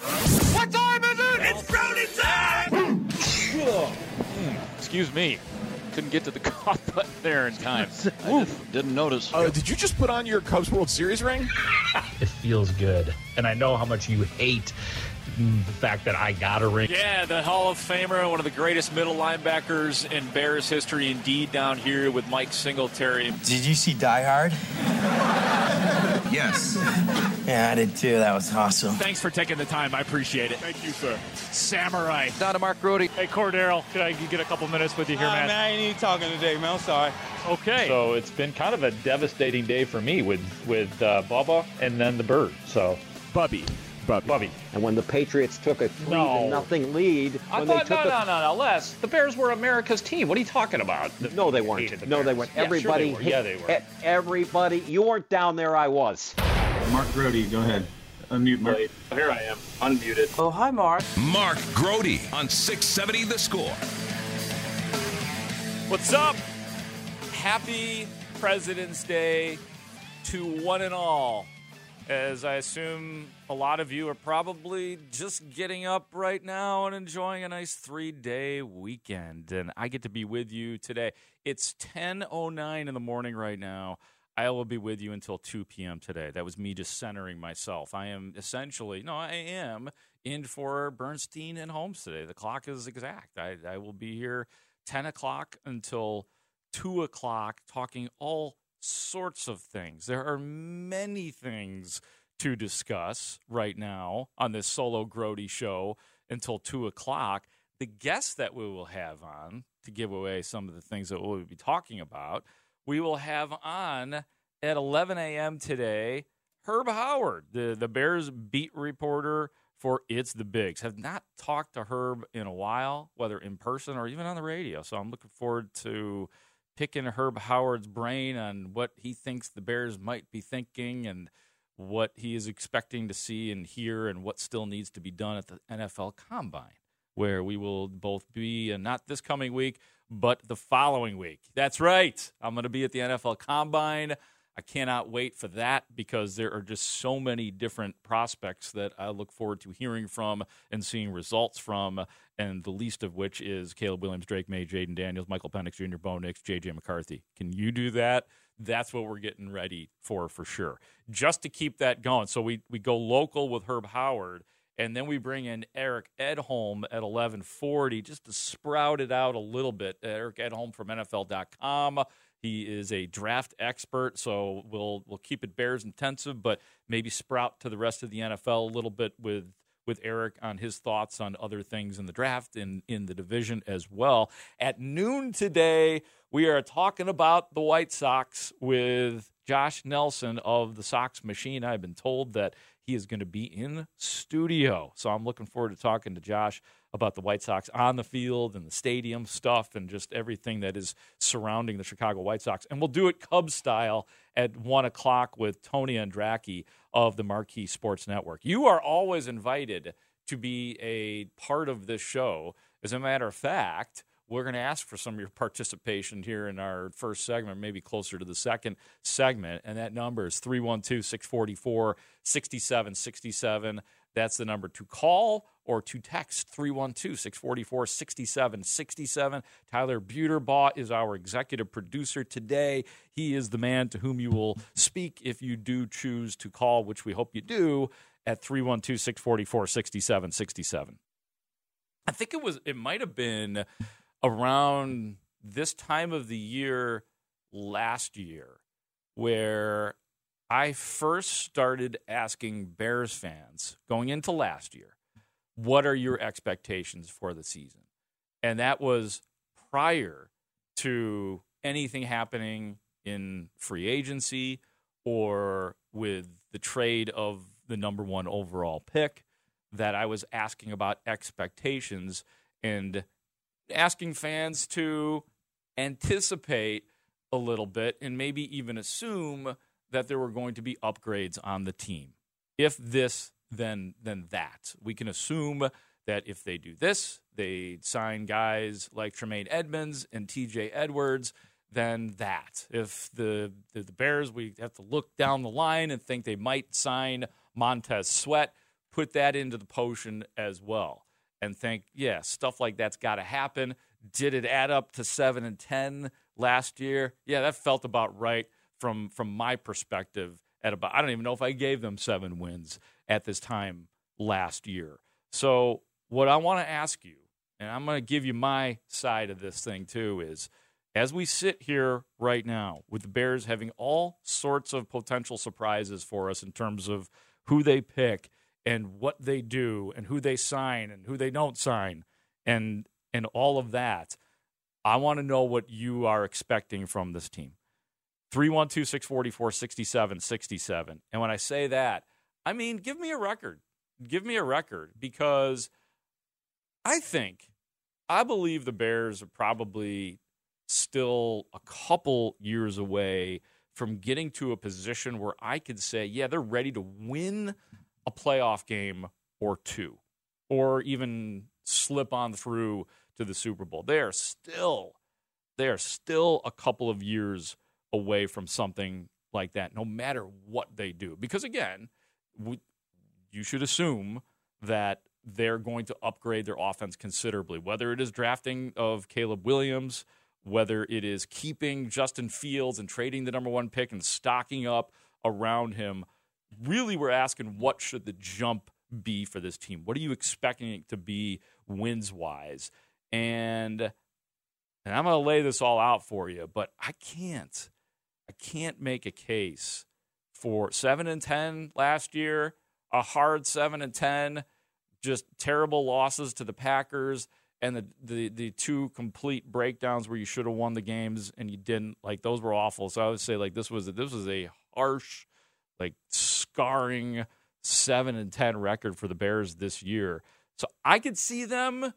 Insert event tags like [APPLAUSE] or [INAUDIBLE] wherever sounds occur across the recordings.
What time is it? It's brownie time! Excuse me. Couldn't get to the [LAUGHS] cough button there in time. [LAUGHS] Oof, didn't notice. Uh, did you just put on your Cubs World Series ring? it feels good. And I know how much you hate the fact that I got a ring. Yeah, the Hall of Famer, one of the greatest middle linebackers in Bears history, indeed, down here with Mike Singletary. Did you see Die Hard? [LAUGHS] Yes. [LAUGHS] Yeah, I did too. That was awesome. Thanks for taking the time. I appreciate it. Thank you, sir. Samurai. Down to Mark Grote. Hey, Cordero, could I get a couple minutes with you here, Nah, man? man, I ain't even talking today, man. I'm sorry. Okay. So it's been kind of a devastating day for me with with uh, Bubba and then the bird. So Bubby. Bubby. Bubby. And when the Patriots took a three No. to nothing lead, I when thought they took no, a, no, no, no, Les. The Bears were America's team. What are you talking about? no, they weren't. the No, they weren't. Yeah, sure Everybody, they were. Yeah, they were. Everybody, you weren't down there. I was. Mark Grote, go ahead. Unmute Mark. Here I am, unmuted. Oh, hi, Mark. Mark Grote on 670 The Score. What's up? Happy President's Day to one and all. As I assume a lot of you are probably just getting up right now and enjoying a nice three day weekend. And I get to be with you today. It's 10.09 in the morning right now. I will be with you until 2 p.m. today. That was me just centering myself. I am essentially, no, I am in for Bernstein and Holmes today. The clock is exact. I, I will be here 10 o'clock until 2 o'clock talking all sorts of things. There are many things to discuss right now on this solo Grote show until 2 o'clock. The guests that we will have on to give away some of the things that we'll be talking about, we will have on at 11 a.m. today Herb Howard, the, the Bears beat reporter for It's the Bigs. Have not talked to Herb in a while, whether in person or even on the radio. So I'm looking forward to picking Herb Howard's brain on what he thinks the Bears might be thinking and what he is expecting to see and hear and what still needs to be done at the NFL Combine, where we will both be, and not this coming week, but the following week. That's right. I'm going to be at the NFL Combine. I cannot wait for that because there are just so many different prospects that I look forward to hearing from and seeing results from, and the least of which is Caleb Williams, Drake Maye, Jayden Daniels, Michael Penix Jr., Bo Nix, JJ McCarthy. Can you do that? That's what we're getting ready for for sure. Just to keep that going. So we, we go local with Herb Howard, and then we bring in Eric Edholm at 1140 just to sprout it out a little bit. Eric Edholm from NFL.com. He is a draft expert, so we'll we'll keep it Bears intensive, but maybe sprout to the rest of the NFL a little bit with with Eric on his thoughts on other things in the draft and in the division as well. At noon today, we are talking about the White Sox with Josh Nelson of the Sox Machine. I've been told that he is going to be in studio, so I'm looking forward to talking to Josh about the White Sox on the field and the stadium stuff and just everything that is surrounding the Chicago White Sox. And we'll do it Cubs style at one o'clock with Tony Andracki of the Marquee Sports Network. You are always invited to be a part of this show. As a matter of fact, we're going to ask for some of your participation here in our first segment, maybe closer to the second segment. And that number is 312 644 6767. That's the number to call or to text 312 644 6767. Tyler Buterbaugh is our executive producer today. He is the man to whom you will speak if you do choose to call, which we hope you do, at 312 644 6767. I think it was, it might have been around this time of the year last year where I first started asking Bears fans going into last year, what are your expectations for the season? And that was prior to anything happening in free agency or with the trade of the number one overall pick that I was asking about expectations and asking fans to anticipate a little bit and maybe even assume that there were going to be upgrades on the team. If this, then then that. We can assume that if they do this, they sign guys like Tremaine Edmunds and TJ Edwards, then that. If the, the, the Bears, we have to look down the line and think they might sign Montez Sweat, put that into the potion as well, and think, yeah, stuff like that's got to happen. Did it add up to seven and ten last year? Yeah, that felt about right from from my perspective. At about, I don't even know if I gave them seven wins at this time last year. So, what I want to ask you, and I'm going to give you my side of this thing too, is as we sit here right now with the Bears having all sorts of potential surprises for us in terms of who they pick and what they do and who they sign and who they don't sign and and all of that. I want to know what you are expecting from this team. 312 644 6767. And when I say that, I mean, give me a record. Give me a record because I think, I believe the Bears are probably still a couple years away from getting to a position where I could say, yeah, they're ready to win a playoff game or two, or even slip on through to the Super Bowl. They are still, they are still a couple of years away from something like that, no matter what they do. Because again, we, you should assume that they're going to upgrade their offense considerably, whether it is drafting of Caleb Williams, whether it is keeping Justin Fields and trading the number one pick and stocking up around him. Really, we're asking what should the jump be for this team? What are you expecting it to be wins wise? And and I'm going to lay this all out for you, but I can't. I can't make a case for 7 and 10 last year, a hard 7 and 10, just terrible losses to the Packers and the, the the two complete breakdowns where you should have won the games and you didn't like those were awful so i would say like this was this was a harsh like scarring 7 and 10 record for the bears this year so i could see them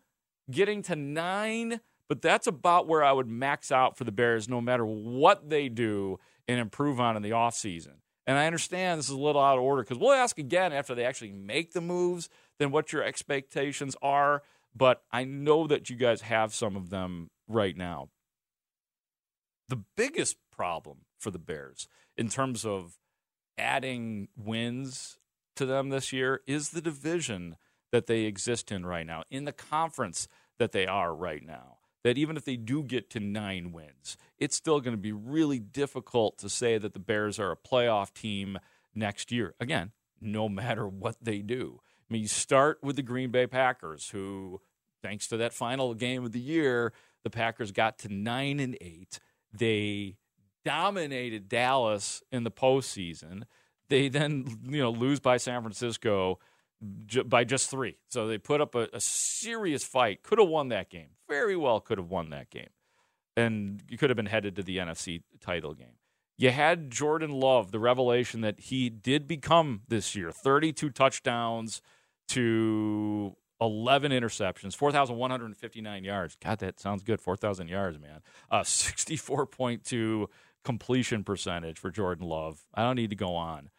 getting to 9 but that's about where i would max out for the bears no matter what they do and improve on in the offseason and i understand this is a little out of order because we'll ask again after they actually make the moves then what your expectations are but I know that you guys have some of them right now. The biggest problem for the Bears in terms of adding wins to them this year is the division that they exist in right now, in the conference that they are right now. That even if they do get to nine wins, it's still going to be really difficult to say that the Bears are a playoff team next year. Again, no [LAUGHS] matter what they do. I mean, you start with the Green Bay Packers, who, thanks to that final game of the year, the Packers got to nine and eight. They dominated Dallas in the postseason. They then, you know, lose by San Francisco by just three. So they put up a, a serious fight. Could have won that game. Very well could have won that game. And you could have been headed to the NFC title game. You had Jordan Love, the revelation that he did become this year 32 touchdowns, to 11 interceptions, 4,159 yards. God, that sounds good. 4,000 yards, man. Uh, 64.2 completion percentage for Jordan Love. I don't need to go on.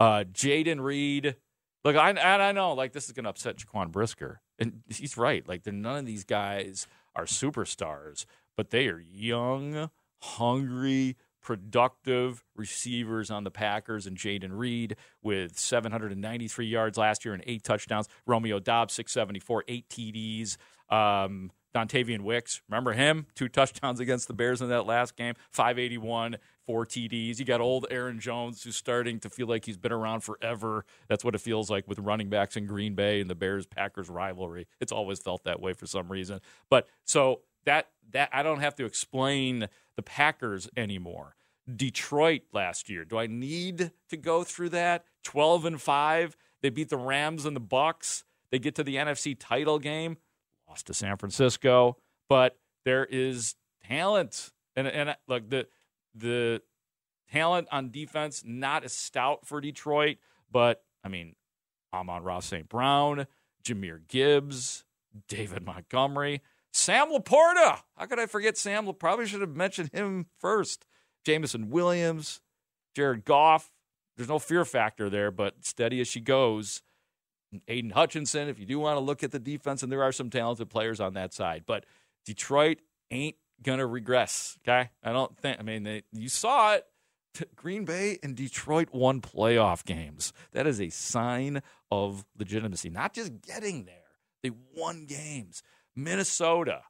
Uh, Jayden Reed. Look, I, and I know like this is going to upset Jaquan Brisker, and he's right. Like, none of these guys are superstars, but they are young, hungry, productive receivers on the Packers and Jayden Reed with 793 yards last year and eight touchdowns. Romeo Doubs, 674, eight TDs. Um, Dontayvion Wicks, remember him? Two touchdowns against the Bears in that last game, 581, four TDs. You got old Aaron Jones, who's starting to feel like he's been around forever. That's what it feels like with running backs in Green Bay and the Bears Packers rivalry. It's always felt that way for some reason. But so that that I don't have to explain the Packers anymore. Detroit last year. Do I need to go through that? 12 and 5. They beat the Rams and the Bucs. They get to the NFC title game. Lost to San Francisco, but there is talent. And and look, the the talent on defense not as stout for Detroit, but I mean, Amon-Ra St. Brown, Jahmyr Gibbs, David Montgomery, Sam Laporta. How could I forget Sam? Probably should have mentioned him first. Jameson Williams, Jared Goff. There's no fear factor there, but steady as she goes. Aidan Hutchinson, if you do want to look at the defense, and there are some talented players on that side, but Detroit ain't gonna regress. Okay, I don't think. I mean, they, you saw it. [LAUGHS] Green Bay and Detroit won playoff games. That is a sign of legitimacy. Not just getting there; they won games. Minnesota,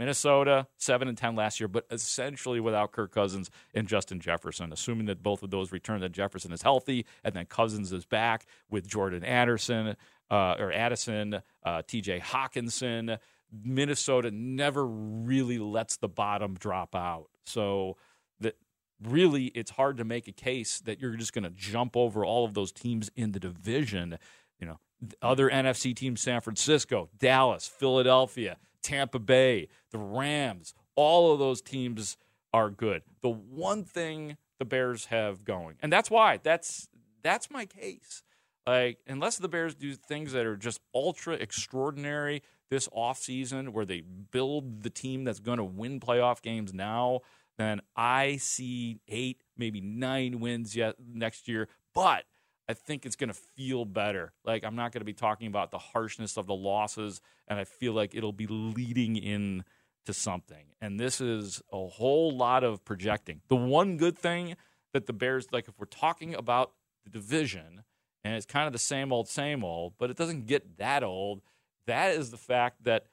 Minnesota, seven and ten last year, but essentially without Kirk Cousins and Justin Jefferson. Assuming that both of those return, that Jefferson is healthy, and then Cousins is back with Jordan Addison, uh, or Addison, uh, T.J. Hockenson. Minnesota never really lets the bottom drop out. So that really it's hard to make a case that you're just going to jump over all of those teams in the division. You know, other NFC teams San Francisco, Dallas, Philadelphia, Tampa Bay, the Rams, all of those teams are good. The one thing the Bears have going, and that's why that's that's my case. Like unless the Bears do things that are just ultra extraordinary, this offseason where they build the team that's going to win playoff games now, then I see eight, maybe nine wins yet next year. But I think it's going to feel better. Like I'm not going to be talking about the harshness of the losses, and I feel like it'll be leading in to something. And this is a whole lot of projecting. The one good thing that the Bears, like if we're talking about the division, and it's kind of the same old, same old, but it doesn't get that old that is the fact that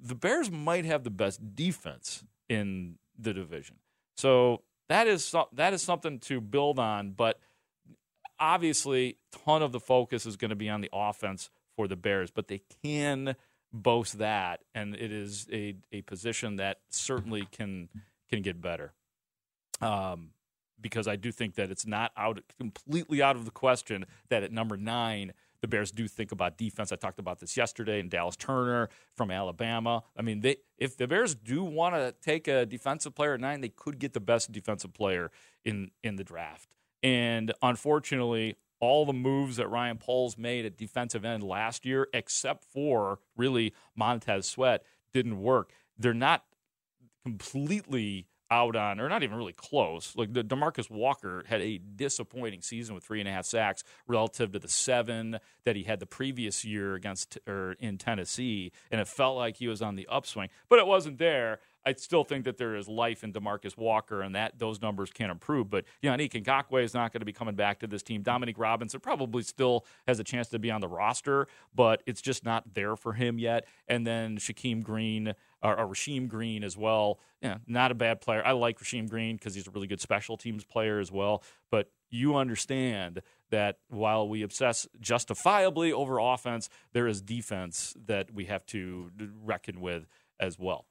the Bears might have the best defense in the division. So that is that is something to build on. But obviously, ton of the focus is going to be on the offense for the Bears. But they can boast that, and it is a, a position that certainly can can get better. Um, because I do think that it's not out completely out of the question that at number nine the Bears do think about defense. I talked about this yesterday, and Dallas Turner from Alabama. I mean, they if the Bears do want to take a defensive player at nine, they could get the best defensive player in in the draft. And unfortunately, all the moves that Ryan Poles made at defensive end last year, except for really Montez Sweat, didn't work. They're not completely out on, or not even really close. Like the Demarcus Walker had a disappointing season with three and a half sacks relative to the seven that he had the previous year against or in Tennessee, and it felt like he was on the upswing, but it wasn't there. I still think that there is life in Demarcus Walker, and that those numbers can improve. But Yannick Ngakoue is not going to be coming back to this team. Dominique Robinson probably still has a chance to be on the roster, but it's just not there for him yet. And then Shaquem Green or, or Rasheem Green as well. Yeah, not a bad player. I like Rasheem Green because he's a really good special teams player as well. But you understand that while we obsess justifiably over offense, there is defense that we have to reckon with as well.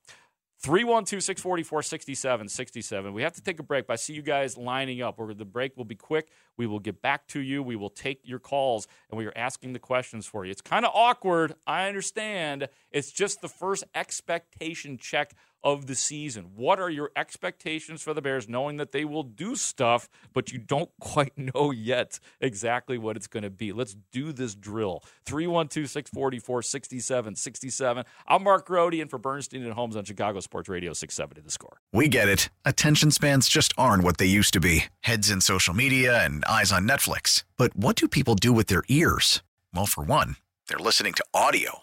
312 644 67 67. We have to take a break, but I see you guys lining up. Where the break will be quick. We will get back to you. We will take your calls and we are asking the questions for you. It's kind of awkward. I understand. It's just the first expectation check of the season. What are your expectations for the Bears, knowing that they will do stuff, but you don't [LAUGHS] quite know yet exactly what it's going to be? Let's do this drill. 312 644 6767. I'm Mark Grote, and for Bernstein and Holmes on Chicago Sports Radio 670 The Score. We get it. Attention spans just aren't what they used to be heads in social media and eyes on Netflix. But what do people do with their ears? Well, for one, they're listening to audio.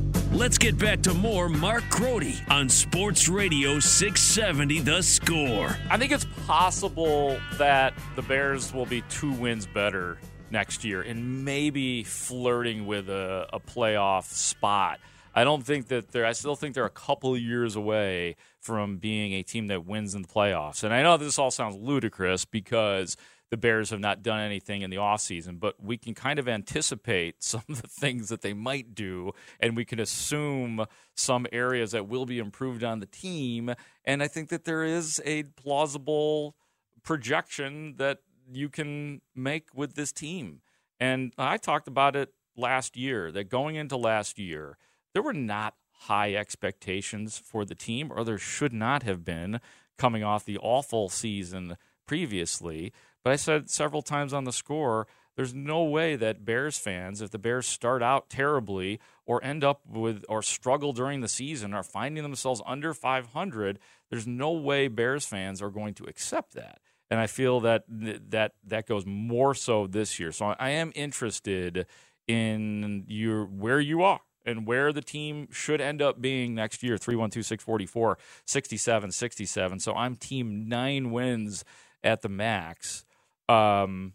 Let's get back to more Mark Grote on Sports Radio 670 The Score. I think it's possible that the Bears will be two wins better next year and maybe flirting with a, a playoff spot. I don't think that they're, I still think they're a couple years away from being a team that wins in the playoffs. And I know this all sounds ludicrous because the Bears have not done anything in the offseason, but we can kind of anticipate [LAUGHS] some of the things that they might do, and we can assume some areas that will be improved on the team. And I think that there is a plausible projection that you can make with this team. And I talked about it last year that going into last year, there were not high expectations for the team, or there should not have been coming off the awful season previously. But I said several times on the score, there's no way that Bears fans, if the Bears start out terribly or end up with or struggle during the season or finding themselves under 500, there's no way Bears fans are going to accept that. And I feel that that that goes more so this year. So I am interested in your where you are and where the team should end up being next year 312 644 67 67 so i'm team nine wins at the max um,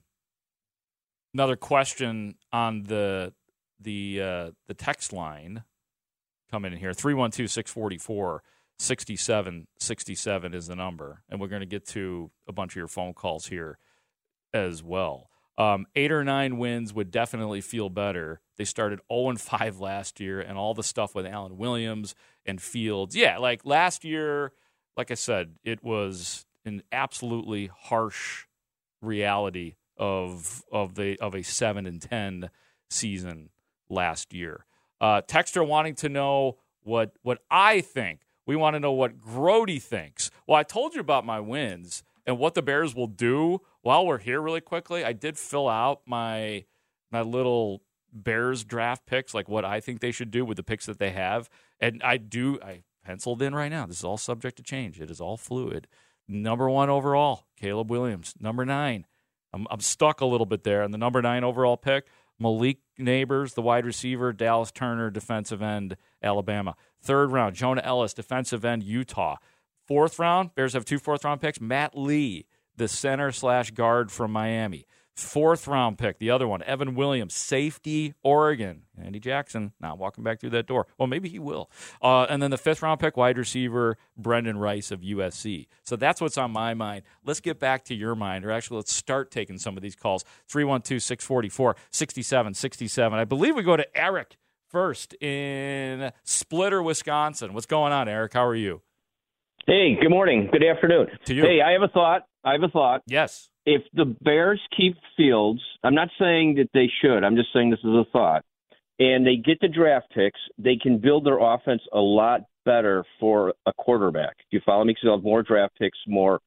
another question on the the uh, the text line coming in here 312 644 67 67 is the number and we're going to get to a bunch of your phone calls here as well um, eight or nine wins would definitely feel better. They started 0 and 5 last year, and all the stuff with Alan Williams and Fields. Yeah, like last year, like I said, it was an absolutely harsh reality of of the of a seven and ten season last year. Uh, Texter wanting to know what what I think. We want to know what Grote thinks. Well, I told you about my wins and what the Bears will do while we're here really quickly, I did fill out my my little Bears draft picks, like what I think they should do with the picks that they have. And I do I penciled in right now. This is all subject to change. It is all fluid. Number one overall, Caleb Williams. Number nine. I'm, I'm stuck a little bit there. And the number nine overall pick, Malik Nabers, the wide receiver, Dallas Turner, defensive end, Alabama. Third round, Jonah Elliss, defensive end, Utah. Fourth round, Bears have two fourth round picks. Matt Lee, the center slash guard from Miami. Fourth round pick, the other one, Evan Williams, safety, Oregon. Eddie Jackson not walking back through that door. Well, maybe he will. Uh, and then the fifth round pick, wide receiver, Brenden Rice of USC. So that's what's on my mind. Let's get back to your mind, or actually, let's start taking some of these calls. 312 644 6767. I believe we go to Eric first in Splitter, Wisconsin. What's going on, Eric? How are you? Hey, good morning. Good afternoon. To you. Hey, I have a thought. I have a thought. Yes. If the Bears keep Fields, I'm not saying that they should. I'm just saying this is a thought. And they get the draft picks, they can build their offense a lot better for a quarterback. Do you follow me? Because they'll have more draft picks, more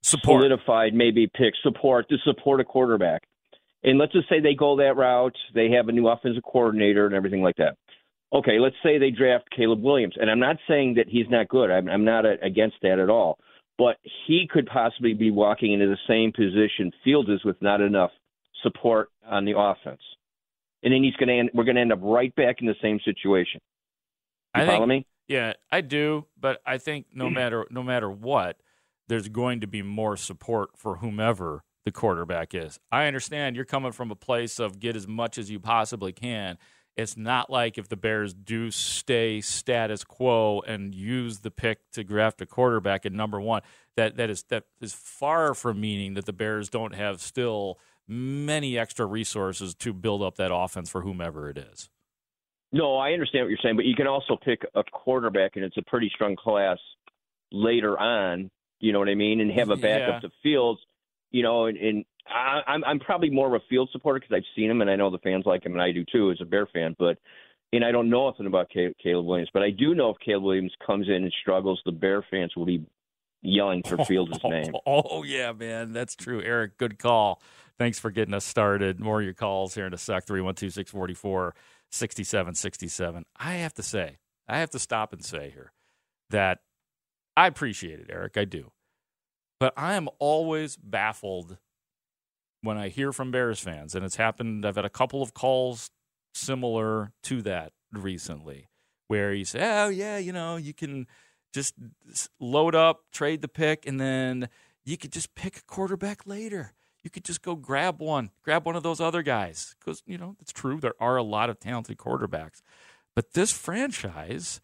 support. solidified, maybe pick support to support a quarterback. And let's just say they go that route. They have a new offensive coordinator and everything like that okay, let's say they draft Caleb Williams, and I'm not saying that he's not good. I'm, I'm not a, against that at all. But he could possibly be walking into the same position Fields is with not enough support on the offense, and then he's going to end. We're going to end up right back in the same situation. You I follow think, me? Yeah, I do, but I think no [CLEARS THROAT] matter no matter what, there's going to be more support for whomever the quarterback is. I understand you're coming from a place of get as much as you possibly can it's not like if the Bears do stay status quo and use the pick to draft a quarterback at number one, that that is that is far from meaning that the Bears don't have still many extra resources to build up that offense for whomever it is. No, I understand what you're saying, but you can also pick a quarterback, and it's a pretty strong class later on. You know what I mean, and have a backup Yeah. to Fields. You know, and, and I, I'm I'm probably more of a field supporter because I've seen him and I know the fans like him and I do too as a Bear fan. But and I don't know nothing about Ca- Caleb Williams, but I do know if Caleb Williams comes in and struggles, the Bear fans will be yelling for [LAUGHS] Fields' name. [LAUGHS] Oh yeah, man, that's true. Eric, good call. Thanks for getting us started. More of your calls here in a sec. 312-644 6767. I have to say, I have to stop and say here that I appreciate it, Eric. I do. But I am always baffled when I hear from Bears fans, and it's happened. I've had a couple of calls similar to that recently, where you say, "Oh yeah, you know, you can just load up, trade the pick, and then you could just pick a quarterback later. You could just go grab one, grab one of those other guys, because you know it's true. There are a lot of talented quarterbacks, but this franchise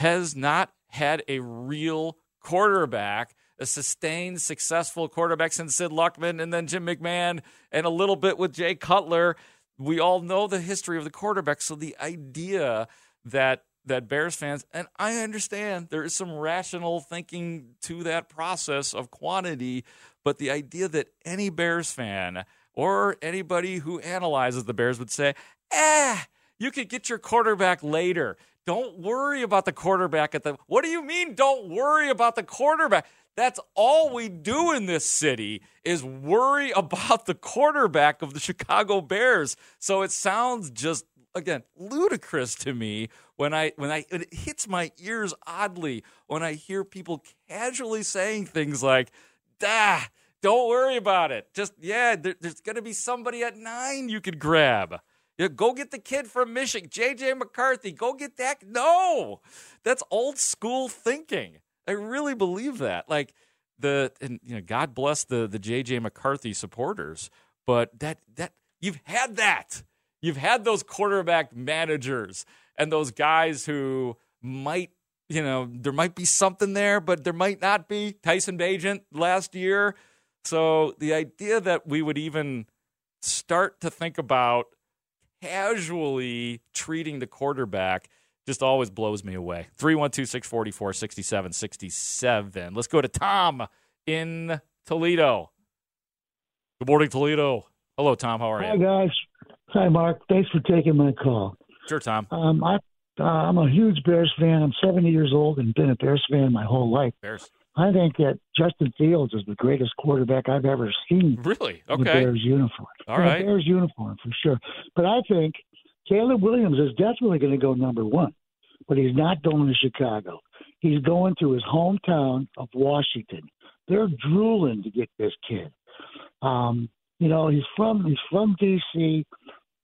has not had a real quarterback a sustained, successful quarterback since Sid Luckman and then Jim McMahon and a little bit with Jay Cutler. We all know the history of the quarterback. So the idea that that Bears fans, and I understand there is some rational thinking to that process of quantity, But the idea that any Bears fan or anybody who analyzes the Bears would say, "Eh, you could get your quarterback later." Don't worry about the quarterback at the. What do you mean? Don't worry about the quarterback. That's all we do in this city is worry [LAUGHS] about the quarterback of the Chicago Bears. So it sounds just again ludicrous to me when I when I it hits my ears oddly when I hear people casually saying things like, "Dah, don't worry about it. Just yeah, there, there's going to be somebody at nine you could grab." Yeah, go get the kid from Michigan, JJ McCarthy. Go get that. No, that's old school thinking. I really believe that. Like the and you know, God bless the the JJ McCarthy supporters, but that that you've had that. You've had those quarterback managers and those guys who might, you know, there might be something there, but there might not be. Tyson Bagent last year. So the idea that we would even start to think about casually treating the quarterback just always blows me away. 312 644 6767. Let's go to Tom in Toledo. Good morning, Toledo. Hello, Tom. How are Hi, you? Hi, guys. Hi, Mark. Thanks for taking my call. Sure, Tom. Um, I, uh, I'm a huge Bears fan. I'm 70 years old and been a Bears fan my whole life. Bears. I think that Justin Fields is the greatest quarterback I've ever seen. Really? In the Okay. Bears uniform. All In right. The Bears uniform for sure. But I think Caleb Williams is definitely going to go number one, but he's not going to Chicago. He's going to his hometown of Washington. They're drooling to get this kid. Um, you know, he's from he's from DC.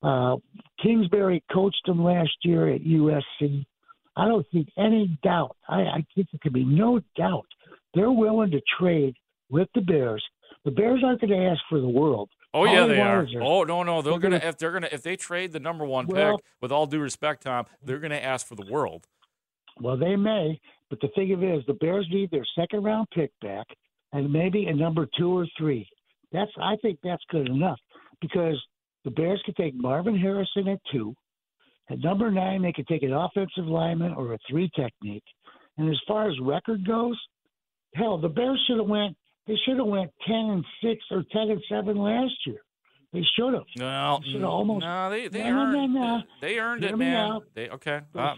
Uh, Kingsbury coached him last year at USC. I don't think any doubt. I, I think there could be no doubt. They're willing to trade with the Bears. The Bears aren't going to ask for the world. Oh yeah, they they are. Oh no, no, they're they're gonna gonna- if they're gonna if they trade the number one Well- pick. With all due respect, Tom, they're gonna ask for the world. Well, they may, but the thing of it is, the Bears need their second round pick back, and maybe a number two or three. That's I think that's good enough because the Bears could take Marvin Harrison at two. At number nine, they could take an offensive lineman or a three technique. And as far as record goes, hell, the Bears should have went. They should have went ten and six or ten and seven last year. They should have. No, should have almost. no, they they no, earned no, no. they earned Hear it, man. They okay. those, Uh,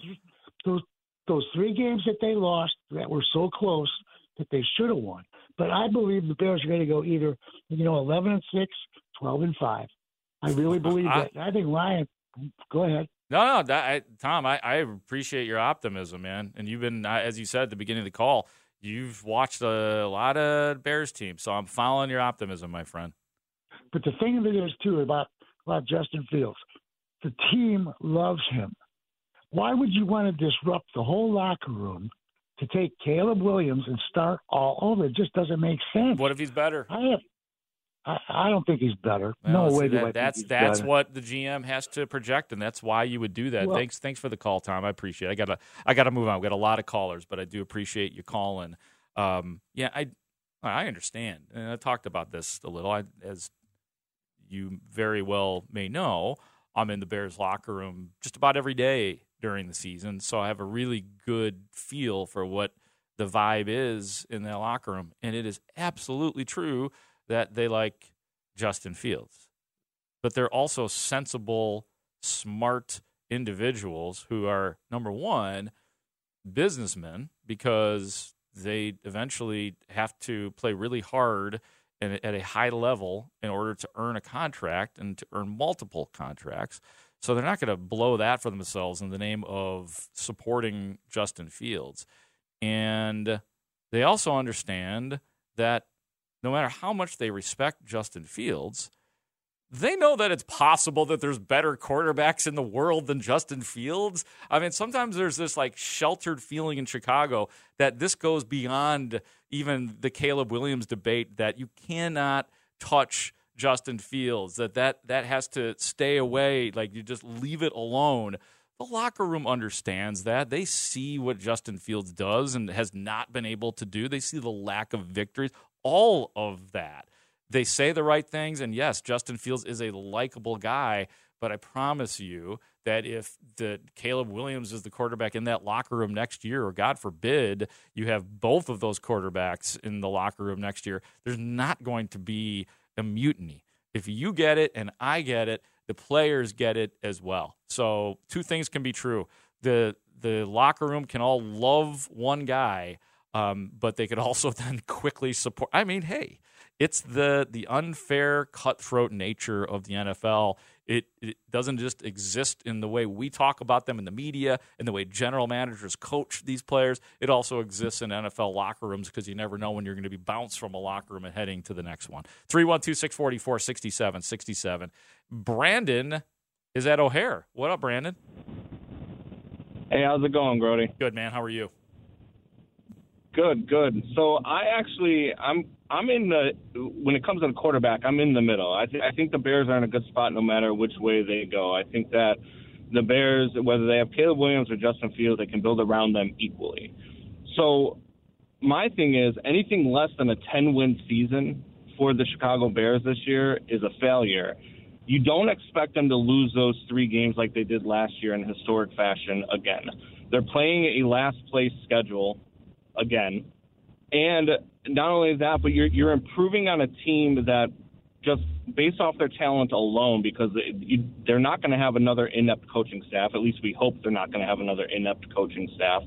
those those three games that they lost that were so close that they should have won. But I believe the Bears are going to go either you know 11 and 6, 12 and 5. I really believe I- that. I think Ryan go ahead. No, no, that, I, Tom, I, I appreciate your optimism, man. And you've been, as you said at the beginning of the call, you've watched a lot of Bears teams, so I'm following your optimism, my friend. But the thing of it is too about about Justin Fields, the team loves him. Why would you want to disrupt the whole locker room to take Caleb Williams and start all over? It just doesn't make sense. What if he's better? I have. I, I don't think he's better. Well, no way that- that's that's better. what the GM has to project, and that's why you would do that. Well- thanks, thanks for the call, Tom. I appreciate. it. I gotta, I gotta move on. We got a lot of callers, but I do appreciate you calling. Um, yeah, I, I understand, and I talked about this a little. I, as you very well may know, I'm in the Bears locker room just about every day during the season, so I have a really good feel for what the vibe is in that locker room, and it is absolutely true that they like Justin Fields, but they're also sensible, smart individuals who are number one businessmen because they eventually have to play really hard and at a high level in order to earn a contract and to earn multiple contracts. So they're not going to blow that for themselves in the name of supporting Justin Fields. And they also understand that no matter how much they respect Justin Fields, they know that it's possible that there's better quarterbacks in the world than Justin Fields. I mean, sometimes there's this like sheltered feeling in Chicago that this goes beyond even the Caleb Williams debate that you cannot touch Justin Fields, that that, that has to stay away, like you just leave it alone. The locker room understands that. They see what Justin Fields does and has not been able to do. They see the lack of victories, all of that they say the right things and yes justin fields is a likable guy But I promise you that if the Caleb Williams is the quarterback in that locker room next year, or God forbid you have both of those quarterbacks in the locker room next year, there's not going to be a mutiny. If you get it and I get it, the players get it as well. So two things can be true. The the locker room can all love one guy, um, but they could [LAUGHS] also then quickly support. I mean, hey, it's the the unfair, cutthroat nature of the NFL. It, it doesn't just exist in the way we talk about them in the media and the way general managers coach these players. It also exists in NFL locker rooms because you never know when you're going to be bounced from a locker room and heading to the next one. 312 644 6767. Brandon is at O'Hare. What up, Brandon? Hey, how's it going, Grote? Good, man. How are you? Good, good. So I actually, I'm, I'm in the when it comes to the quarterback, I'm in the middle. I, th- I think the Bears are in a good spot no matter which way they go. I think that the Bears, whether they have Caleb Williams or Justin Fields, they can build around them equally. So my thing is, anything less than a 10 win season for the Chicago Bears this year is a failure. You don't expect them to lose those three games like they did last year in historic fashion again. They're playing a last place schedule again. And not only that, but you're you're improving on a team that just based off their talent alone, because they're not going to have another inept coaching staff. At least we hope they're not going to have another inept coaching staff.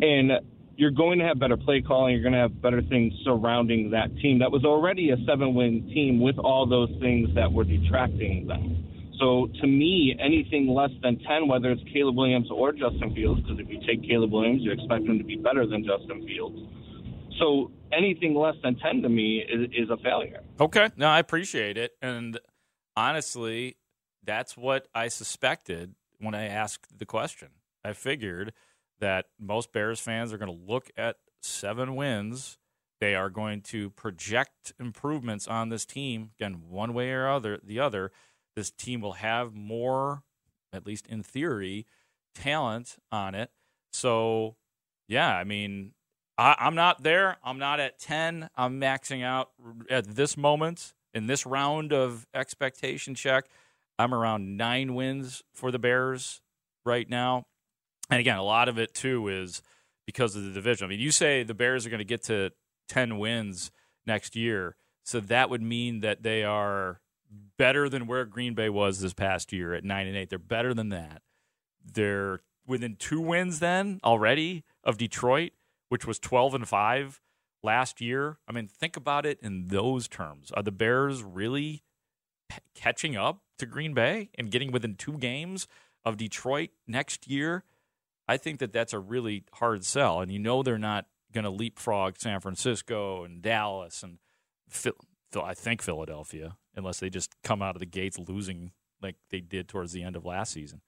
And you're going to have better play calling. You're going to have better things surrounding that team that was already a seven-win team with all those things that were detracting them. So to me, anything less than 10, whether it's Caleb Williams or Justin Fields, because if you take Caleb Williams, you expect him to be better than Justin Fields. So anything less than 10 to me is, is a failure. Okay. No, I appreciate it. And honestly, that's what I suspected when I asked the question. I figured that most Bears fans are going to look at seven wins. They are going to project improvements on this team, again, one way or other, the other this team will have more, at least in theory, talent on it. So, yeah, I mean, I, am not there. I'm not at 10. I'm maxing out at this moment in this round of expectation check. I'm around nine wins for the Bears right now. And again, a lot of it, too, is because of the division. I mean, you say the Bears are going to get to 10 wins next year. So that would mean that they are better than where Green Bay was this past year at nine and eight. They're better than that. They're within two wins then already of Detroit, which was twelve and five last year. I mean, think about it in those terms. Are the Bears really catching up to Green Bay and getting within two games of Detroit next year? I think that that's a really hard sell, and you know they're not going to leapfrog San Francisco and Dallas and I think Philadelphia unless they just come out of the gates losing like they did towards the end of last season.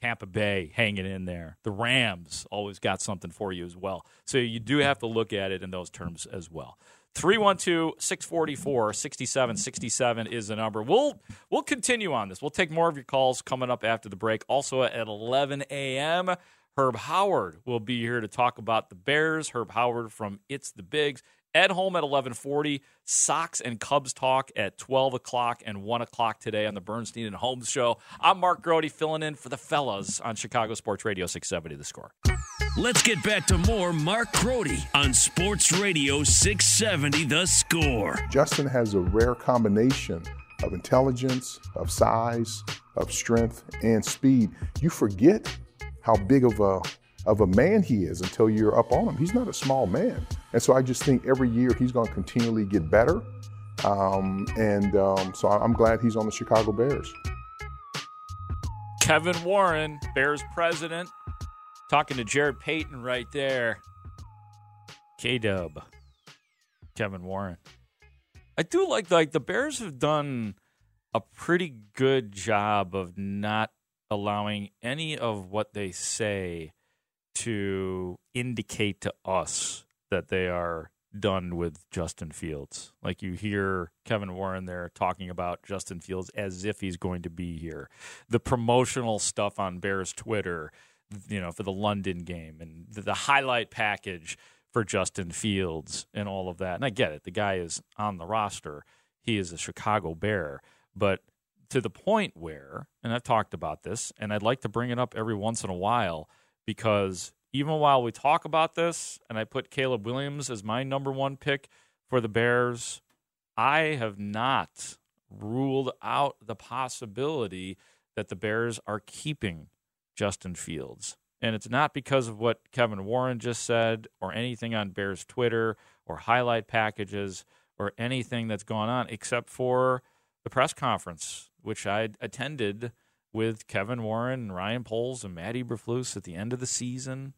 Tampa Bay hanging in there. The Rams always got something for you as well. So you do have to look at it in those terms as well. 312 644 6767 is the number. We'll we'll continue on this. We'll take more of your calls coming up after the break. Also at 11 a.m., Herb Howard will be here to talk about the Bears. Herb Howard from It's the Bigs. Edholm at 1140, Sox and Cubs talk at 12 o'clock and 1 o'clock today on the Bernstein and Holmes show. I'm Mark Grote filling in for the fellas on Chicago Sports Radio 670 The Score. Let's get back to more Mark Grote on Sports Radio 670 The Score. Justin has a rare combination of intelligence, of size, of strength, and speed. You forget how big of a of a man he is until you're up on him. He's not a small man. And so I just think every year he's going to continually get better. Um, and um, so I'm glad he's on the Chicago Bears. Kevin Warren, Bears president, talking to Jarrett Payton right there. K Dub, Kevin Warren. I do like like the Bears have done a pretty good job of not allowing any of what they say to indicate to us that they are done with Justin Fields. Like you hear Kevin Warren there talking about Justin Fields as if he's going to be here. The promotional stuff on Bears Twitter, you know, for the London game and the, highlight package for Justin Fields and all of that. And I get it. The guy is on the roster. He is a Chicago Bear, but to the point where, and I've talked about this, and I'd like to bring it up every once in a while because even while we talk about this, and I put Caleb Williams as my number one pick for the Bears, I have not ruled out the possibility that the Bears are keeping Justin Fields. And it's not because of what Kevin Warren just said or anything on Bears Twitter or highlight packages or anything that's gone on, except for the press conference, which I attended with Kevin Warren and Ryan Poles and Matt Eberflus at the end of the season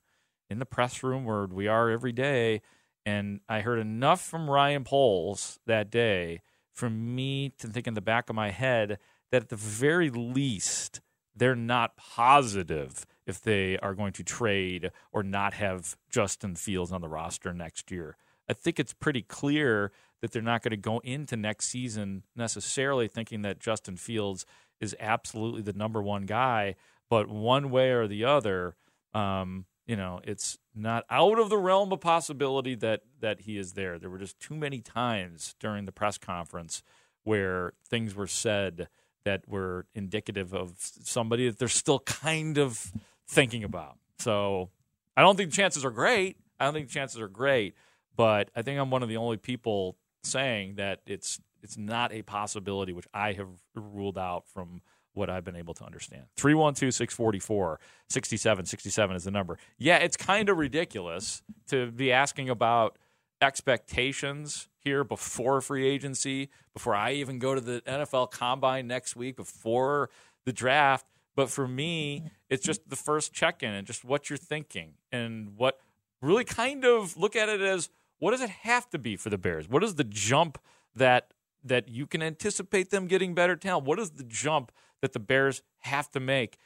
in the press room where we are every day. And I heard enough from Ryan Poles that day for me to think in the back of my head that at the very least, they're not positive if they are going to trade or not have Justin Fields on the roster next year. I think it's pretty clear that they're not going to go into next season necessarily thinking that Justin Fields is absolutely the number one guy, but one way or the other, um, you know, it's not out of the realm of possibility that that he is there. There were just too many times during the press conference where things were said that were indicative of somebody that they're still kind of thinking about. So I don't think the chances are great. I don't think the chances are great, but I think I'm one of the only people saying that it's it's not a possibility, which I have ruled out from what I've been able to understand. 312 644 6767 is the number. Yeah, it's kind of ridiculous to be asking about expectations here before free agency, before I even go to the NFL combine next week, before the draft. But for me, it's just the first check in and just what you're thinking and what really kind of look at it as what does it have to be for the Bears? What is the jump that that you can anticipate them getting better talent? What is the jump that the Bears have to make?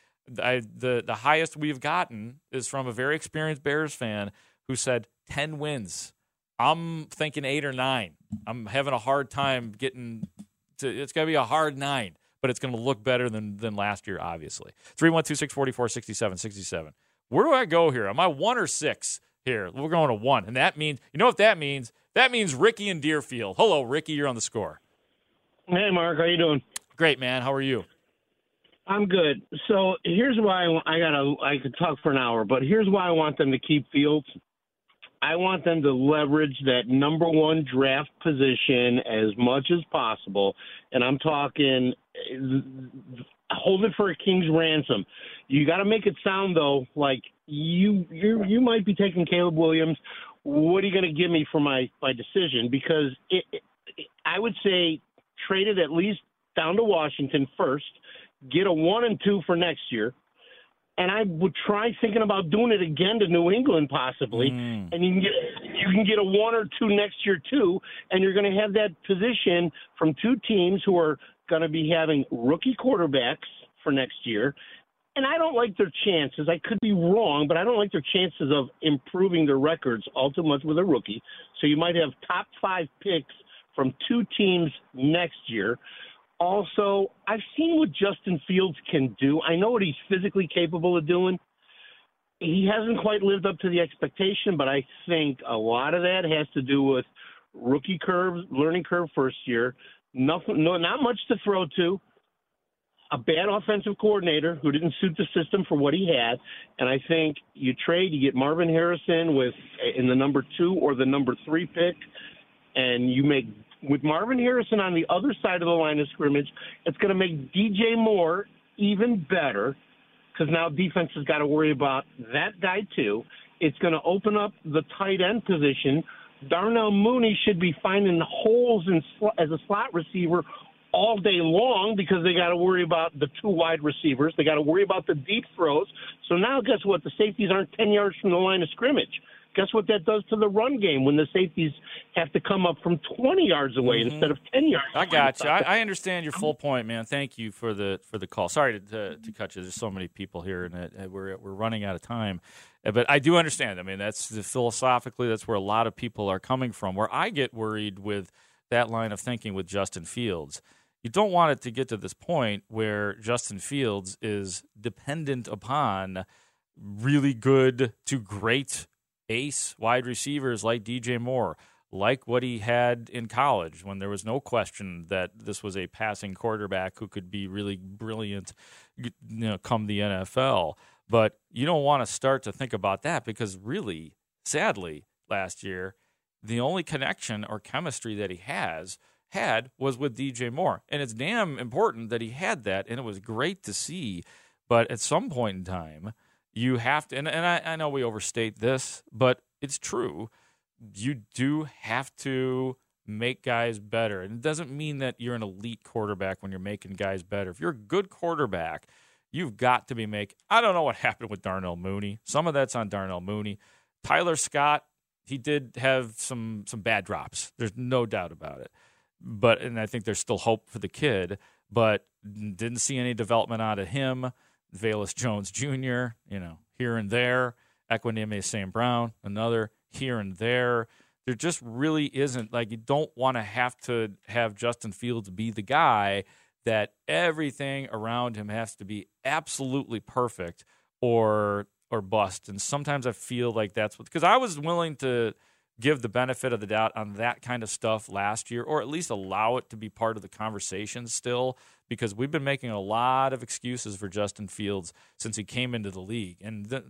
I, the the highest we've gotten is from a very experienced Bears fan who said ten wins. I'm thinking eight or nine. I'm having a hard time getting to. It's going to be a hard nine, but it's going to look better than than last year, obviously. Three one two six forty four sixty seven sixty seven. Where do I go here? Am I one or six here? We're going to one, and that means you know what that means. That means Ricky and Deerfield. Hello, Ricky. You're on the score. Hey, Mark. How you doing? Great, man. How are you? I'm good. So here's why I, I gotta. I could talk for an hour, but here's why I want them to keep Fields. I want them to leverage that number one draft position as much as possible, and I'm talking hold it for a king's ransom. You got to make it sound though like you you you might be taking Caleb Williams. What are you going to give me for my my decision? Because it, it, I would say trade it at least down to Washington first, get a one and two for next year, and I would try thinking about doing it again to New England possibly, mm. and you can get you can get a one or two next year too, and you're going to have that position from two teams who are going to be having rookie quarterbacks for next year. And I don't like their chances. I could be wrong, but I don't like their chances of improving their records all too much with a rookie. So you might have top five picks from two teams next year. Also, I've seen what Justin Fields can do. I know what he's physically capable of doing. He hasn't quite lived up to the expectation, but I think a lot of that has to do with rookie curve, learning curve first year. Nothing, no, not much to throw to. A bad offensive coordinator who didn't suit the system for what he had, and I think you trade, you get Marvin Harrison with in the number two or the number three pick, and you make with Marvin Harrison on the other side of the line of scrimmage, it's going to make DJ Moore even better because now defense has got to worry about that guy too. It's going to open up the tight end position. Darnell Mooney should be finding holes in as a slot receiver all day long because they got to worry about the two wide receivers. They got to worry about the deep throws. So now, guess what? The safeties aren't 10 yards from the line of scrimmage. Guess what that does to the run game when the safeties have to come up from 20 yards away mm-hmm. instead of 10 yards? I got you. I, I, understand your full point, man. Thank you for the for the call. Sorry to, to, to cut you. There's so many people here, and we're we're running out of time. Uh, but I do understand. I mean, that's the, philosophically that's where a lot of people are coming from. Where I get worried with that line of thinking with Justin Fields you don't want it to get to this point where Justin Fields is dependent upon really good to great ace wide receivers like DJ Moore, like what he had in college when there was no question that this was a passing quarterback who could be really brilliant you know, come the NFL. But you don't want to start to think about that because really, sadly, last year, the only connection or chemistry that he has had was with DJ Moore. And it's damn important that he had that, and it was great to see. But at some point in time, you have to, and, and I, I know we overstate this, but it's true. You do have to make guys better. And it doesn't mean that you're an elite quarterback when you're making guys better. If you're a good quarterback, you've got to be making. I don't know what [LAUGHS] happened with Darnell Mooney. Some of that's on Darnell Mooney. Tyler Scott, he did have some some bad drops. There's no doubt about it. But and I think there's still hope for the kid, but didn't see any development out of him. Velus Jones Jr., you know, here and there. Equanimeous St. Brown, another here and there. There just really isn't like you don't want to have to have Justin Fields be the guy that everything around him has to be absolutely perfect or or bust. And sometimes I feel like that's what because I was willing to give the benefit of the doubt on that kind of stuff last year, or at least allow it to be part of the conversation still, because we've been making a lot of excuses for Justin Fields since he came into the league, and the,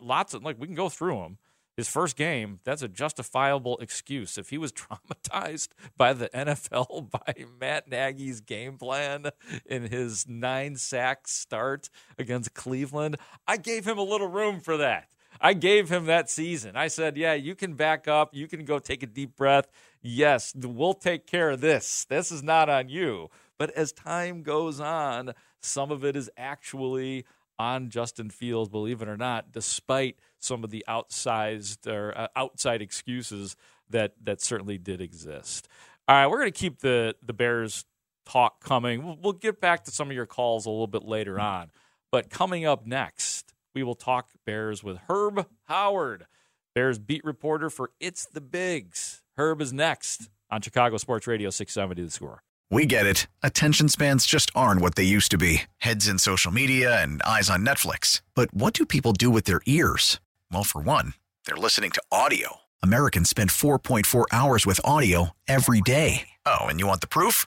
lots of like we can go through them his first game, that's a justifiable excuse. If he was [LAUGHS] traumatized by the NFL, [LAUGHS] by Matt Nagy's game plan in his nine sack start against Cleveland, I gave him a little room for that. I gave him that season. I said, Yeah, you can back up. You can go take a deep breath. Yes, we'll take care of this. This is not on you. But as time goes on, some of it is actually on Justin Fields, believe it or not, despite some of the outsized or uh, outside excuses that that certainly did exist. All right, we're going to keep the the Bears talk coming. We'll, we'll get back to some of your calls a little bit later on, but coming up next, we will talk Bears with Herb Howard, Bears beat reporter for It's the Bigs. Herb is next on Chicago Sports Radio 670 The Score. We get it. Attention spans just aren't what they used to be heads in social media and eyes on Netflix. But what do people do with their ears? Well, for one, they're listening to audio. Americans spend 4.4 hours with audio every day. Oh, and you want the proof?